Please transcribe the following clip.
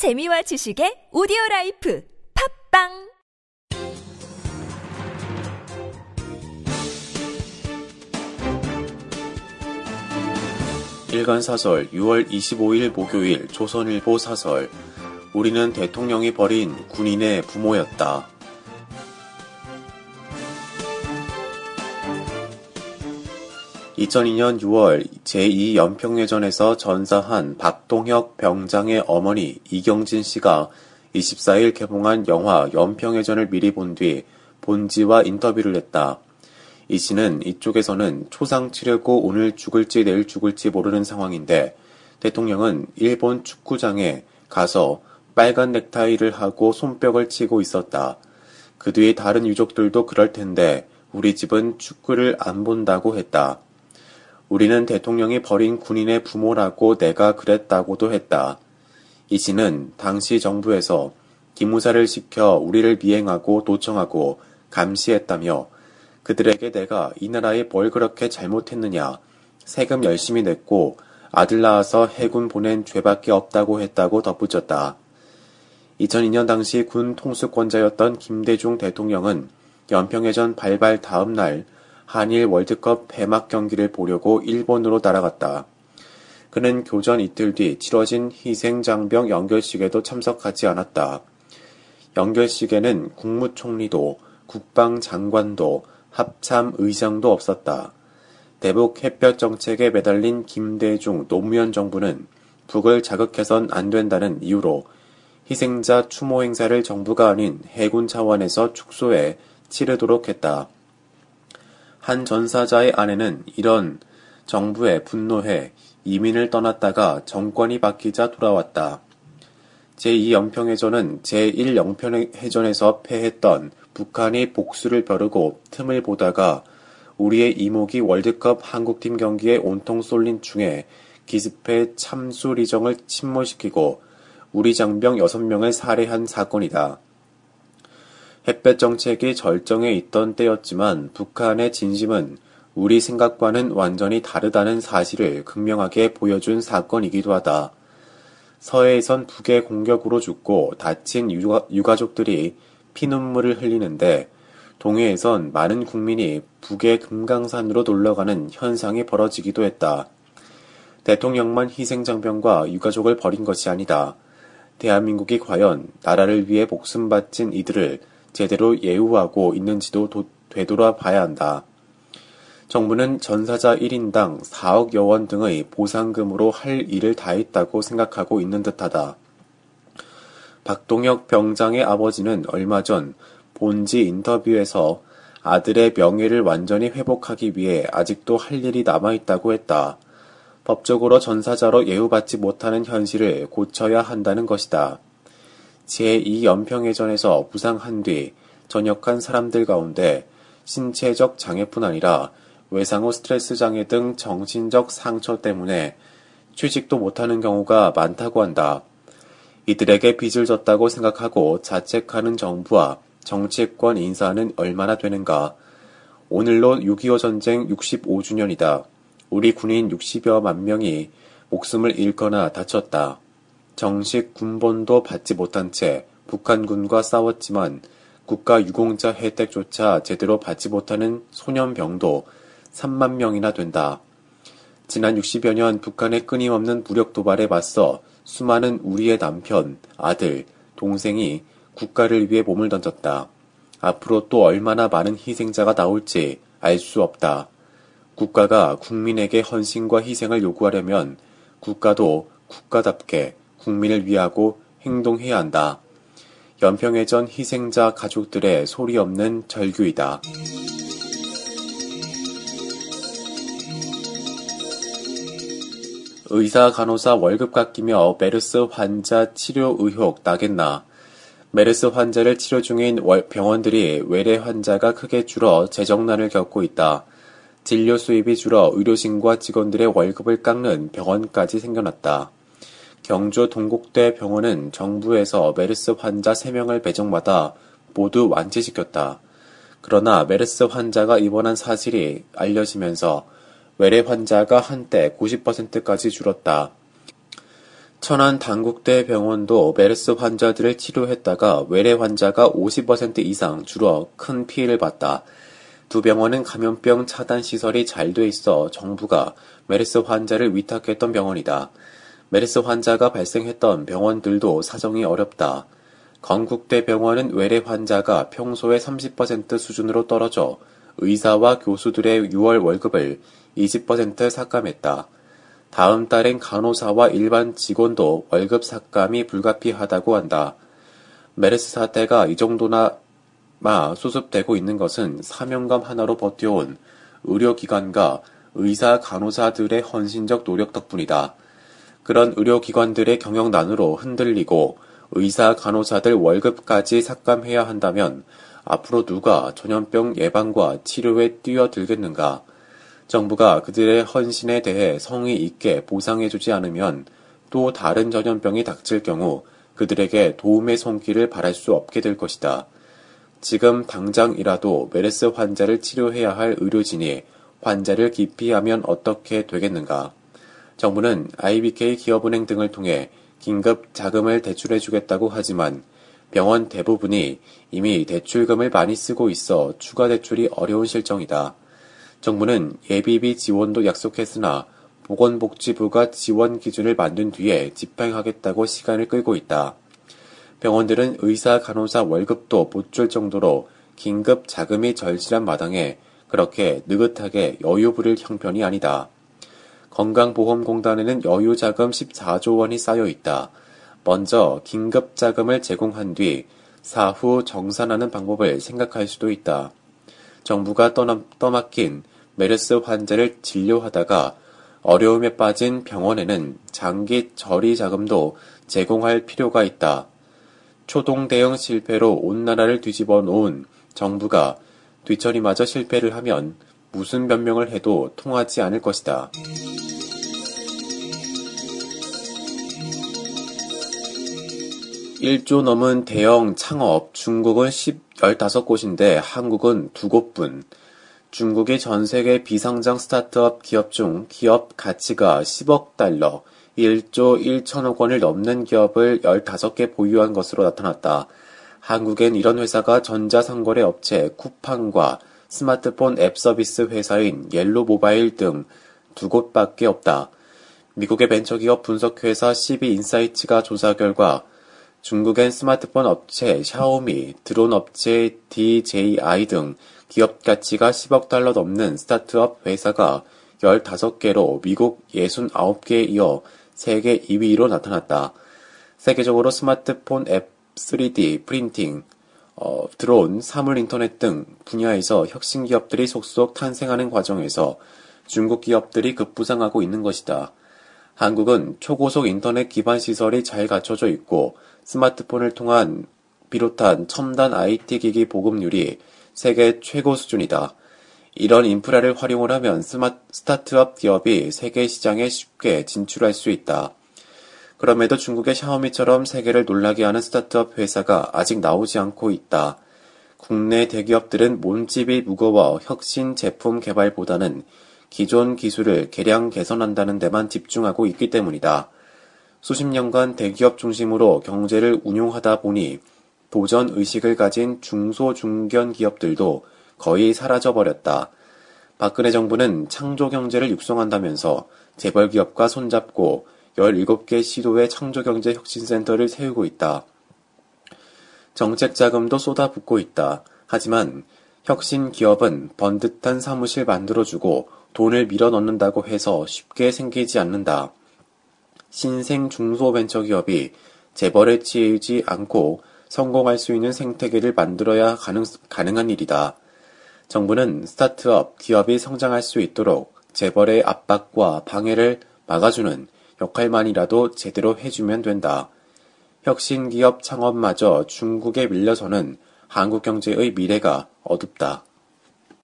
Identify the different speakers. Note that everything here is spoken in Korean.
Speaker 1: 재미와 지식의 오디오 라이프 팝빵
Speaker 2: 일간 사설 6월 25일 목요일 조선일보 사설 우리는 대통령이 버린 군인의 부모였다. 2002년 6월 제2연평해전에서 전사한 박동혁 병장의 어머니 이경진 씨가 24일 개봉한 영화 연평해전을 미리 본 뒤 본지와 인터뷰를 했다. 이 씨는 이쪽에서는 초상 치르고 오늘 죽을지 내일 죽을지 모르는 상황인데 대통령은 일본 축구장에 가서 빨간 넥타이를 하고 손뼉을 치고 있었다. 그뒤 다른 유족들도 그럴 텐데 우리 집은 축구를 안 본다고 했다. 우리는 대통령이 버린 군인의 부모라고 내가 그랬다고도 했다. 이 씨는 당시 정부에서 기무사를 시켜 우리를 미행하고 도청하고 감시했다며 그들에게 내가 이 나라에 뭘 그렇게 잘못했느냐 세금 열심히 냈고 아들 낳아서 해군 보낸 죄밖에 없다고 했다고 덧붙였다. 2002년 당시 군 통수권자였던 김대중 대통령은 연평해전 발발 다음 날 한일 월드컵 폐막 경기를 보려고 일본으로 날아갔다. 그는 교전 이틀 뒤 치러진 희생장병 연결식에도 참석하지 않았다. 연결식에는 국무총리도 국방장관도 합참 의장도 없었다. 대북 햇볕 정책에 매달린 김대중 노무현 정부는 북을 자극해선 안 된다는 이유로 희생자 추모 행사를 정부가 아닌 해군 차원에서 축소해 치르도록 했다. 한 전사자의 아내는 이런 정부에 분노해 이민을 떠났다가 정권이 바뀌자 돌아왔다. 제2연평해전은 제1연평해전에서 패했던 북한이 복수를 벼르고 틈을 보다가 우리의 이목이 월드컵 한국팀 경기에 온통 쏠린 중에 기습해 참수 리정을 침몰시키고 우리 장병 6명을 살해한 사건이다. 햇볕 정책이 절정에 있던 때였지만 북한의 진심은 우리 생각과는 완전히 다르다는 사실을 극명하게 보여준 사건이기도 하다. 서해에선 북의 공격으로 죽고 다친 유가, 유가족들이 피눈물을 흘리는데 동해에선 많은 국민이 북의 금강산으로 놀러가는 현상이 벌어지기도 했다. 대통령만 희생장병과 유가족을 버린 것이 아니다. 대한민국이 과연 나라를 위해 목숨 바친 이들을 제대로 예우하고 있는지도 도, 되돌아 봐야 한다. 정부는 전사자 1인당 4억 여 원 등의 보상금으로 할 일을 다 했다고 생각하고 있는 듯하다. 박동혁 병장의 아버지는 얼마 전 본지 인터뷰에서 아들의 명예를 완전히 회복하기 위해 아직도 할 일이 남아있다고 했다. 법적으로 전사자로 예우받지 못하는 현실을 고쳐야 한다는 것이다. 제2연평해전에서 부상한 뒤 전역한 사람들 가운데 신체적 장애뿐 아니라 외상 후 스트레스 장애 등 정신적 상처 때문에 취직도 못하는 경우가 많다고 한다. 이들에게 빚을 졌다고 생각하고 자책하는 정부와 정치권 인사는 얼마나 되는가. 오늘로 6.25 전쟁 65주년이다. 우리 군인 60여만 명이 목숨을 잃거나 다쳤다. 정식 군번도 받지 못한 채 북한군과 싸웠지만 국가 유공자 혜택조차 제대로 받지 못하는 소년병도 3만 명이나 된다. 지난 60여 년 북한의 끊임없는 무력 도발에 맞서 수많은 우리의 남편, 아들, 동생이 국가를 위해 몸을 던졌다. 앞으로 또 얼마나 많은 희생자가 나올지 알 수 없다. 국가가 국민에게 헌신과 희생을 요구하려면 국가도 국가답게 국민을 위하고 행동해야 한다. 연평해전 희생자 가족들의 소리 없는 절규이다. 의사 간호사 월급 깎이며 메르스 환자 치료 의혹 나겠나. 메르스 환자를 치료 중인 병원들이 외래 환자가 크게 줄어 재정난을 겪고 있다. 진료 수입이 줄어 의료진과 직원들의 월급을 깎는 병원까지 생겨났다. 경주 동국대 병원은 정부에서 메르스 환자 3명을 배정받아 모두 완치시켰다. 그러나 메르스 환자가 입원한 사실이 알려지면서 외래 환자가 한때 90%까지 줄었다. 천안 당국대 병원도 메르스 환자들을 치료했다가 외래 환자가 50% 이상 줄어 큰 피해를 봤다. 두 병원은 감염병 차단 시설이 잘 돼 있어 정부가 메르스 환자를 위탁했던 병원이다. 메르스 환자가 발생했던 병원들도 사정이 어렵다. 건국대 병원은 외래 환자가 평소의 30% 수준으로 떨어져 의사와 교수들의 6월 월급을 20% 삭감했다. 다음 달엔 간호사와 일반 직원도 월급 삭감이 불가피하다고 한다. 메르스 사태가 이 정도나 마 수습되고 있는 것은 사명감 하나로 버텨온 의료기관과 의사 간호사들의 헌신적 노력 덕분이다. 그런 의료기관들의 경영난으로 흔들리고 의사 간호사들 월급까지 삭감해야 한다면 앞으로 누가 전염병 예방과 치료에 뛰어들겠는가? 정부가 그들의 헌신에 대해 성의 있게 보상해주지 않으면 또 다른 전염병이 닥칠 경우 그들에게 도움의 손길을 바랄 수 없게 될 것이다. 지금 당장이라도 메르스 환자를 치료해야 할 의료진이 환자를 기피하면 어떻게 되겠는가? 정부는 IBK 기업은행 등을 통해 긴급 자금을 대출해 주겠다고 하지만 병원 대부분이 이미 대출금을 많이 쓰고 있어 추가 대출이 어려운 실정이다. 정부는 예비비 지원도 약속했으나 보건복지부가 지원 기준을 만든 뒤에 집행하겠다고 시간을 끌고 있다. 병원들은 의사, 간호사 월급도 못 줄 정도로 긴급 자금이 절실한 마당에 그렇게 느긋하게 여유 부릴 형편이 아니다. 건강보험공단에는 여유 자금 14조 원이 쌓여 있다. 먼저 긴급 자금을 제공한 뒤 사후 정산하는 방법을 생각할 수도 있다. 정부가 떠나, 떠맡긴 메르스 환자를 진료하다가 어려움에 빠진 병원에는 장기 처리 자금도 제공할 필요가 있다. 초동 대응 실패로 온 나라를 뒤집어 놓은 정부가 뒤처리마저 실패를 하면 무슨 변명을 해도 통하지 않을 것이다. 1조 넘은 대형 창업, 중국은 10, 15곳인데 한국은 2곳뿐. 중국이 전 세계 비상장 스타트업 기업 중 기업 가치가 10억 달러, 1조 1천억 원을 넘는 기업을 15개 보유한 것으로 나타났다. 한국엔 이런 회사가 전자상거래 업체 쿠팡과 스마트폰 앱 서비스 회사인 옐로 모바일 등 두 곳밖에 없다. 미국의 벤처기업 분석회사 CB인사이츠가 조사 결과 중국엔 스마트폰 업체 샤오미, 드론 업체 DJI 등 기업 가치가 10억 달러 넘는 스타트업 회사가 15개로 미국 69개에 이어 세계 2위로 나타났다. 세계적으로 스마트폰 앱 3D 프린팅, 어, 드론, 사물 인터넷 등 분야에서 혁신 기업들이 속속 탄생하는 과정에서 중국 기업들이 급부상하고 있는 것이다. 한국은 초고속 인터넷 기반 시설이 잘 갖춰져 있고 스마트폰을 통한 비롯한 첨단 IT 기기 보급률이 세계 최고 수준이다. 이런 인프라를 활용을 하면 스마, 스타트업 기업이 세계 시장에 쉽게 진출할 수 있다. 그럼에도 중국의 샤오미처럼 세계를 놀라게 하는 스타트업 회사가 아직 나오지 않고 있다. 국내 대기업들은 몸집이 무거워 혁신 제품 개발보다는 기존 기술을 개량 개선한다는 데만 집중하고 있기 때문이다. 수십 년간 대기업 중심으로 경제를 운용하다 보니 도전 의식을 가진 중소 중견 기업들도 거의 사라져 버렸다. 박근혜 정부는 창조 경제를 육성한다면서 재벌 기업과 손잡고 17개 시도의 창조경제 혁신센터를 세우고 있다. 정책 자금도 쏟아붓고 있다. 하지만 혁신 기업은 번듯한 사무실 만들어주고 돈을 밀어 넣는다고 해서 쉽게 생기지 않는다. 신생 중소벤처기업이 재벌에 치이지 않고 성공할 수 있는 생태계를 만들어야 가능, 가능한 일이다. 정부는 스타트업, 기업이 성장할 수 있도록 재벌의 압박과 방해를 막아주는 역할만이라도 제대로 해주면 된다. 혁신기업 창업마저 중국에 밀려서는 한국 경제의 미래가 어둡다.